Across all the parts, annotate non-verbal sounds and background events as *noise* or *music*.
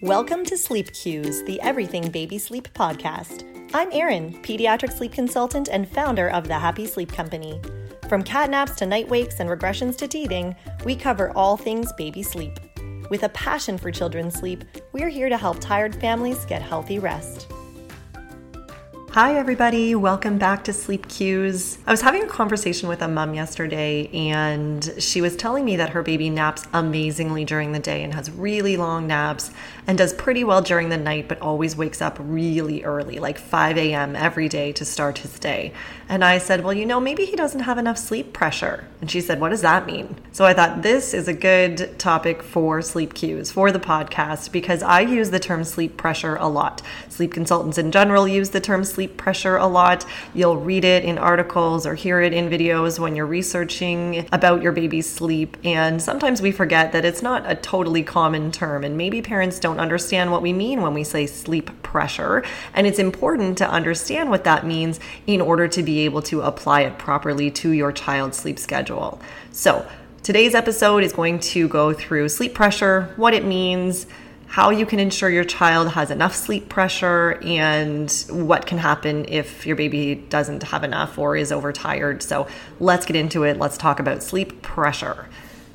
Welcome to Sleep Cues, the Everything Baby Sleep podcast. I'm Erin, pediatric sleep consultant and founder of the Happy Sleep Company. From cat naps to night wakes and regressions to teething, we cover all things baby sleep. With a passion for children's sleep, we're here to help tired families get healthy rest. Hi, everybody. Welcome back to Sleep Cues. I was having a conversation with a mom yesterday, and she was telling me that her baby naps amazingly during the day and has really long naps and does pretty well during the night, but always wakes up really early, like 5 a.m. every day to start his day. And I said, Well, you know, maybe he doesn't have enough sleep pressure. And she said, What does that mean? So I thought this is a good topic for Sleep Cues for the podcast because I use the term sleep pressure a lot. Sleep consultants in general use the term sleep pressure a lot. You'll read it in articles or hear it in videos when you're researching about your baby's sleep. And sometimes we forget that it's not a totally common term, and maybe parents don't understand what we mean when we say sleep pressure. And it's important to understand what that means in order to be able to apply it properly to your child's sleep schedule. So, today's episode is going to go through sleep pressure, what it means how you can ensure your child has enough sleep pressure and what can happen if your baby doesn't have enough or is overtired. So let's get into it. Let's talk about sleep pressure.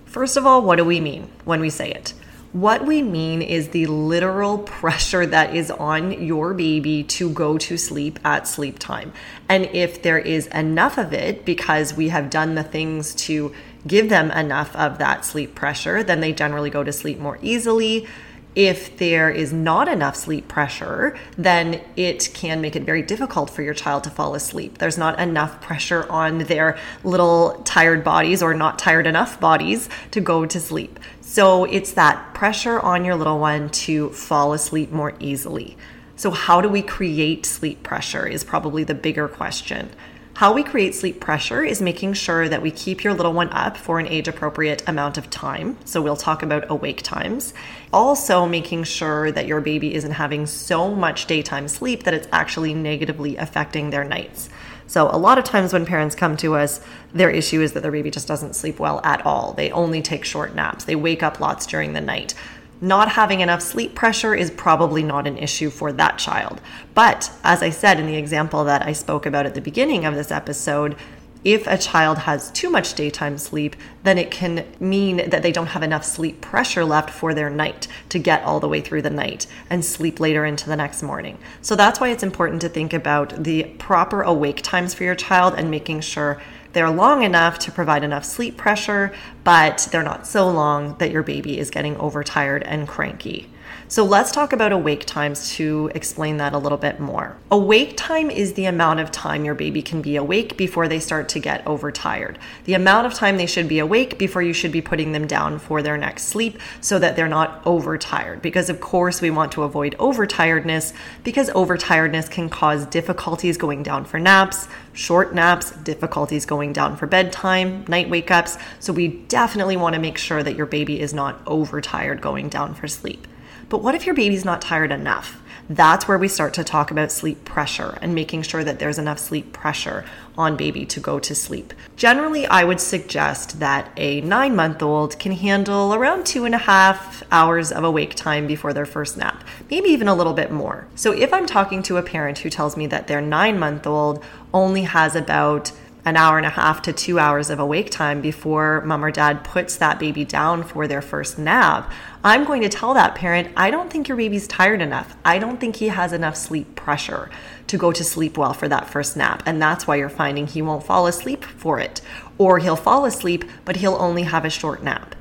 First of all, what do we mean when we say it? What we mean is the literal pressure that is on your baby to go to sleep at sleep time. And if there is enough of it because we have done the things to give them enough of that sleep pressure, then they generally go to sleep more easily if there is not enough sleep pressure, then it can make it very difficult for your child to fall asleep. There's not enough pressure on their little tired bodies or not tired enough bodies to go to sleep. So it's that pressure on your little one to fall asleep more easily. So, how do we create sleep pressure is probably the bigger question. How we create sleep pressure is making sure that we keep your little one up for an age appropriate amount of time. So, we'll talk about awake times. Also, making sure that your baby isn't having so much daytime sleep that it's actually negatively affecting their nights. So, a lot of times when parents come to us, their issue is that their baby just doesn't sleep well at all. They only take short naps, they wake up lots during the night not having enough sleep pressure is probably not an issue for that child. But as I said in the example that I spoke about at the beginning of this episode, if a child has too much daytime sleep, then it can mean that they don't have enough sleep pressure left for their night to get all the way through the night and sleep later into the next morning. So that's why it's important to think about the proper awake times for your child and making sure they're long enough to provide enough sleep pressure, but they're not so long that your baby is getting overtired and cranky. So let's talk about awake times to explain that a little bit more. Awake time is the amount of time your baby can be awake before they start to get overtired. The amount of time they should be awake before you should be putting them down for their next sleep so that they're not overtired. Because, of course, we want to avoid overtiredness because overtiredness can cause difficulties going down for naps, short naps, difficulties going down for bedtime, night wake ups. So, we definitely want to make sure that your baby is not overtired going down for sleep. But what if your baby's not tired enough? That's where we start to talk about sleep pressure and making sure that there's enough sleep pressure on baby to go to sleep. Generally, I would suggest that a nine month old can handle around two and a half hours of awake time before their first nap, maybe even a little bit more. So, if I'm talking to a parent who tells me that their nine month old only has about an hour and a half to two hours of awake time before mom or dad puts that baby down for their first nap, I'm going to tell that parent, I don't think your baby's tired enough. I don't think he has enough sleep pressure to go to sleep well for that first nap. And that's why you're finding he won't fall asleep for it. Or he'll fall asleep, but he'll only have a short nap.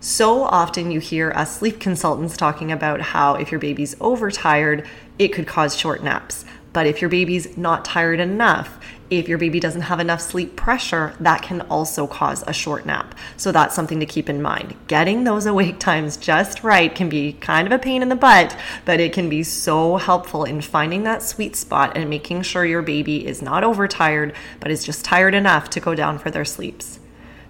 So often you hear us sleep consultants talking about how if your baby's overtired, it could cause short naps. But if your baby's not tired enough, if your baby doesn't have enough sleep pressure, that can also cause a short nap. So that's something to keep in mind. Getting those *laughs* awake times just right can be kind of a pain in the butt, but it can be so helpful in finding that sweet spot and making sure your baby is not overtired, but is just tired enough to go down for their sleeps.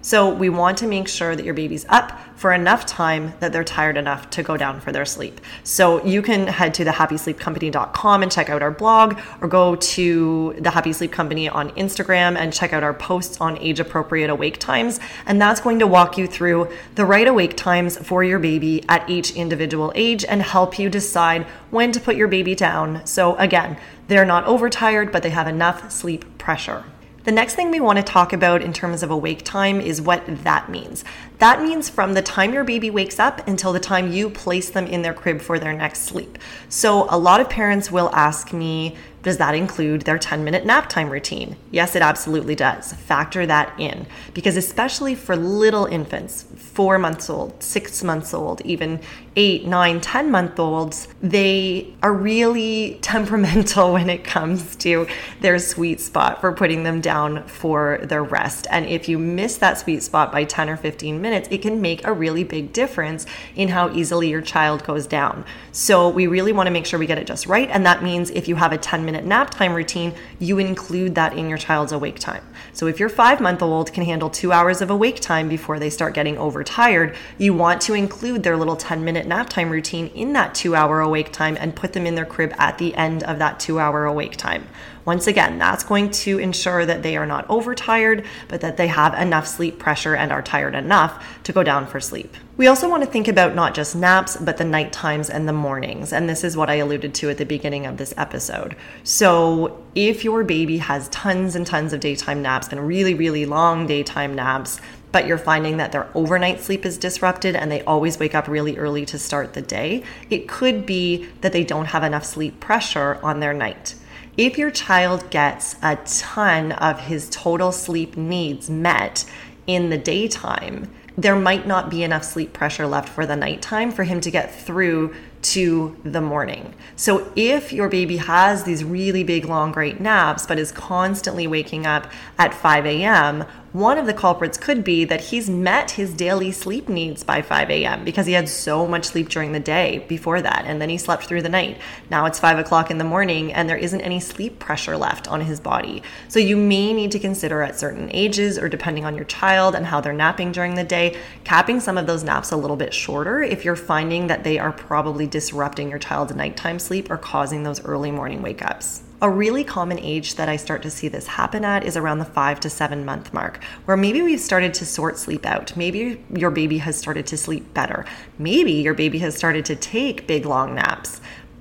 So we want to make sure that your baby's up for enough time that they're tired enough to go down for their sleep. So you can head to thehappysleepcompany.com and check out our blog or go to the Happy Sleep Company on Instagram and check out our posts on age appropriate awake times. And that's going to walk you through the right awake times for your baby at each individual age and help you decide when to put your baby down. So again, they're not overtired, but they have enough sleep pressure. The next thing we want to talk about in terms of awake time is what that means. That means from the time your baby wakes up until the time you place them in their crib for their next sleep. So, a lot of parents will ask me, does that include their 10 minute nap time routine? Yes, it absolutely does. Factor that in because, especially for little infants, four months old, six months old, even eight, nine, 10 month olds, they are really *laughs* temperamental when it comes to their sweet spot for putting them down for their rest. And if you miss that sweet spot by 10 or 15 minutes, it can make a really big difference in how easily your child goes down. So, we really want to make sure we get it just right. And that means if you have a 10 minute nap time routine, you include that in your child's awake time. So if your five month old can handle two hours of awake time before they start getting overtired, you want to include their little 10 minute nap time routine in that two hour awake time and put them in their crib at the end of that two hour awake time. Once again, that's going to ensure that they are not overtired, but that they have enough sleep pressure and are tired enough to go down for sleep. We also want to think about not just naps, but the night times and the mornings. And this is what I alluded to at the beginning of this episode. So, if your baby has tons and tons of daytime naps and really, really long daytime naps, but you're finding that their overnight sleep is disrupted and they always wake up really early to start the day, it could be that they don't have enough sleep pressure on their night. If your child gets a ton of his total sleep needs met in the daytime, there might not be enough sleep pressure left for the nighttime for him to get through to the morning. So if your baby has these really big, long, great naps, but is constantly waking up at 5 a.m., one of the culprits could be that he's met his daily sleep needs by 5 a.m. because he had so much sleep during the day before that, and then he slept through the night. Now it's 5 o'clock in the morning, and there isn't any sleep pressure left on his body. So you may need to consider at certain ages, or depending on your child and how they're napping during the day, capping some of those naps a little bit shorter if you're finding that they are probably disrupting your child's nighttime sleep or causing those early morning wake ups. A really common age that I start to see this happen at is around the five to seven month mark, where maybe we've started to sort sleep out. Maybe your baby has started to sleep better. Maybe your baby has started to take big long naps.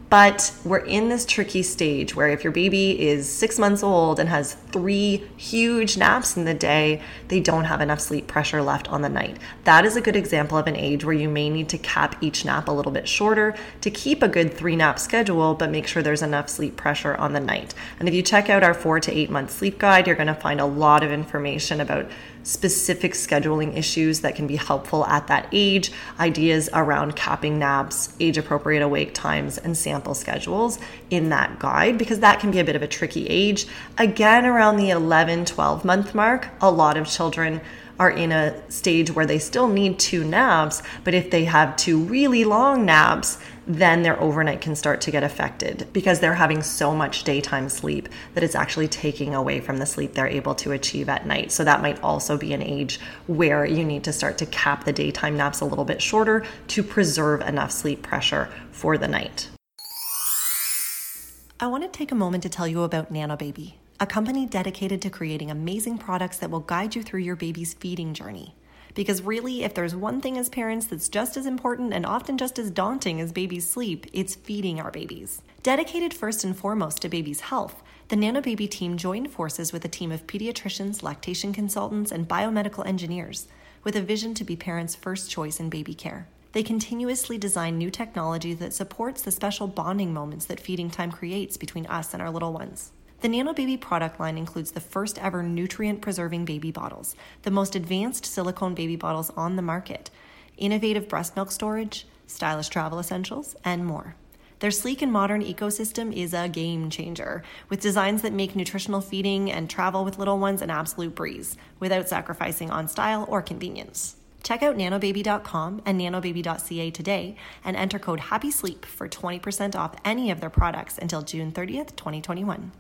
But we're in this tricky stage where if your baby is six months old and has three huge naps in the day, they don't have enough sleep pressure left on the night. That is a good example of an age where you may need to cap each nap a little bit shorter to keep a good three nap schedule, but make sure there's enough sleep pressure on the night. And if you check out our four to eight month sleep guide, you're going to find a lot of information about specific scheduling issues that can be helpful at that age, ideas around capping naps, age appropriate awake times, and sample schedules in that guide because that can be a bit of a tricky age. Again, around the 11, 12 month mark, a lot of children are in a stage where they still need two naps, but if they have two really long naps, then their overnight can start to get affected because they're having so much daytime sleep that it's actually taking away from the sleep they're able to achieve at night. So that might also be an age where you need to start to cap the daytime naps a little bit shorter to preserve enough sleep pressure for the night. I want to take a moment to tell you about Nanobaby a company dedicated to creating amazing products that will guide you through your baby's feeding journey. Because really, if there's one thing as parents that's just as important and often just as daunting as baby's sleep, it's feeding our babies. Dedicated first and foremost to baby's health, the Nanobaby team joined forces with a team of pediatricians, lactation consultants, and biomedical engineers with a vision to be parents' first choice in baby care. They continuously design new technology that supports the special bonding moments that feeding time creates between us and our little ones. The Nanobaby product line includes the first ever nutrient preserving baby bottles, the most advanced silicone baby bottles on the market, innovative breast milk storage, stylish travel essentials, and more. Their sleek and modern ecosystem is a game changer, with designs that make nutritional feeding and travel with little ones an absolute breeze, without sacrificing on style or convenience. Check out nanobaby.com and nanobaby.ca today and enter code HAPPYSLEEP for 20% off any of their products until June 30th, 2021.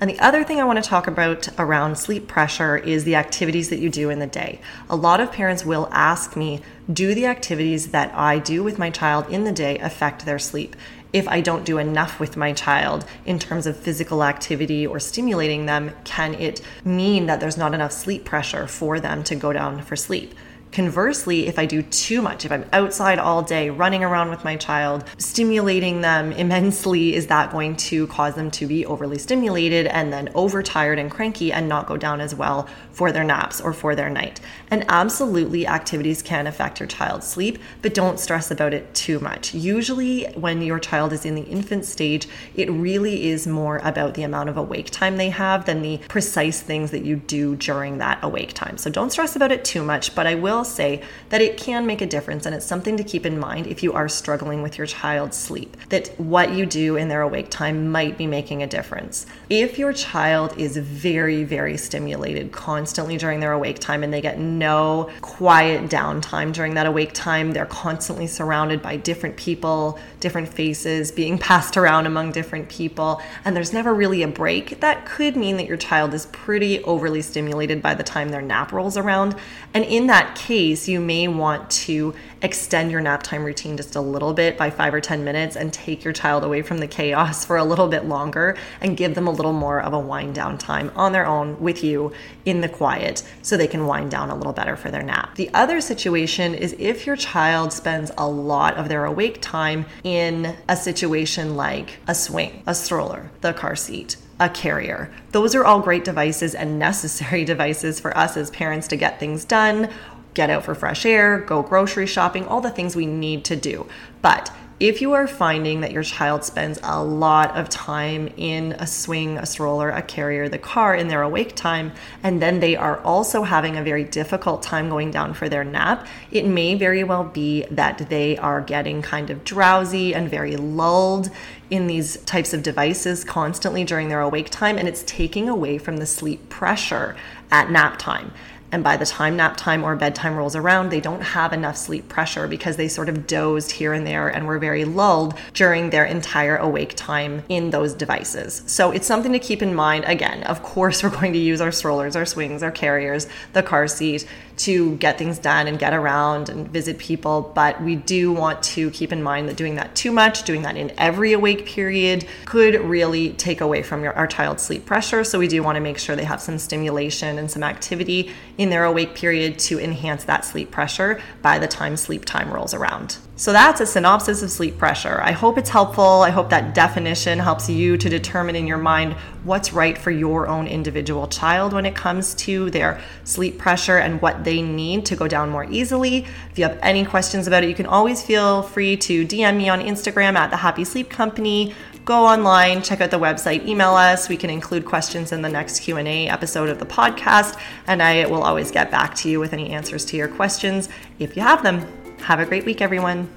And the other thing I want to talk about around sleep pressure is the activities that you do in the day. A lot of parents will ask me, do the activities that I do with my child in the day affect their sleep? if I don't do enough with my child in terms of physical activity or stimulating them, can it mean that there's not enough sleep pressure for them to go down for sleep? Conversely, if I do too much, if I'm outside all day running around with my child, stimulating them immensely, is that going to cause them to be overly stimulated and then overtired and cranky and not go down as well for their naps or for their night? And absolutely, activities can affect your child's sleep, but don't stress about it too much. Usually, when your child is in the infant stage, it really is more about the amount of awake time they have than the precise things that you do during that awake time. So don't stress about it too much, but I will will say that it can make a difference and it's something to keep in mind if you are struggling with your child's sleep, that what you do in their awake time might be making a difference. If your child is very, very stimulated constantly during their awake time and they get no quiet downtime during that awake time, they're constantly surrounded by different people, different faces being *laughs* passed around among different people, and there's never really a break, that could mean that your child is pretty overly stimulated by the time their nap rolls around. And in that case, you may want to extend your nap time routine just a little bit by five or 10 minutes and take your child away from the chaos *laughs* for a little bit longer and give them a little more of a wind down time on their own with you in the quiet so they can wind down a little better for their nap. The other situation is if your child spends a lot of their awake time in a situation like a swing, a stroller, the car seat, a carrier. Those are all great devices and *laughs* necessary devices for us as parents to get things done, get out for fresh air, go grocery shopping, all the things we need to do. But if you are finding that your child spends a lot of time in a swing, a stroller, a carrier, the car in their awake time, and then they are also having a very difficult time going down for their nap, it may very well be that they are getting kind of drowsy and very lulled in these types of devices constantly during their awake time, and it's taking away from the sleep pressure at nap time. And by the time nap time or bedtime rolls around, they don't have enough sleep pressure because they sort of dozed here and there and were very lulled during their entire awake time in those devices. So it's something to keep in mind. Again, of course, *laughs* we're going to use our strollers, our swings, our carriers, the car seat to get things done and get around and visit people. But we do want to keep in mind that doing that too much, doing that in every awake period, could really take away from your, our child's sleep pressure. So we do want to make sure they have some stimulation and some activity in their awake period to enhance that sleep pressure by the time sleep time rolls around. So that's a synopsis of sleep pressure. I hope it's helpful. I hope that definition helps you to determine in your mind what's right for your own individual child when it comes to their sleep pressure and what they need to go down more easily. If you have any questions about it, you can always feel free to DM me on Instagram at the Happy Sleep Company go online, check out the website, email us. We can include questions in the next Q&A episode of the podcast, and I will always get back to you with any answers to your questions if you have them. Have a great week, everyone.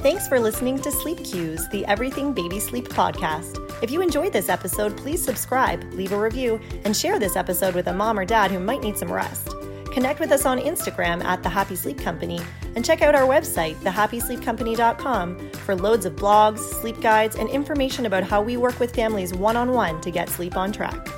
Thanks for listening to Sleep Cues, the Everything Baby Sleep podcast. If you enjoyed this episode, please subscribe, leave a review, and share this episode with a mom or dad who might need some rest. Connect with us on Instagram at The Happy Sleep Company and check out our website, thehappysleepcompany.com, for loads of blogs, sleep guides, and information about how we work with families one on one to get sleep on track.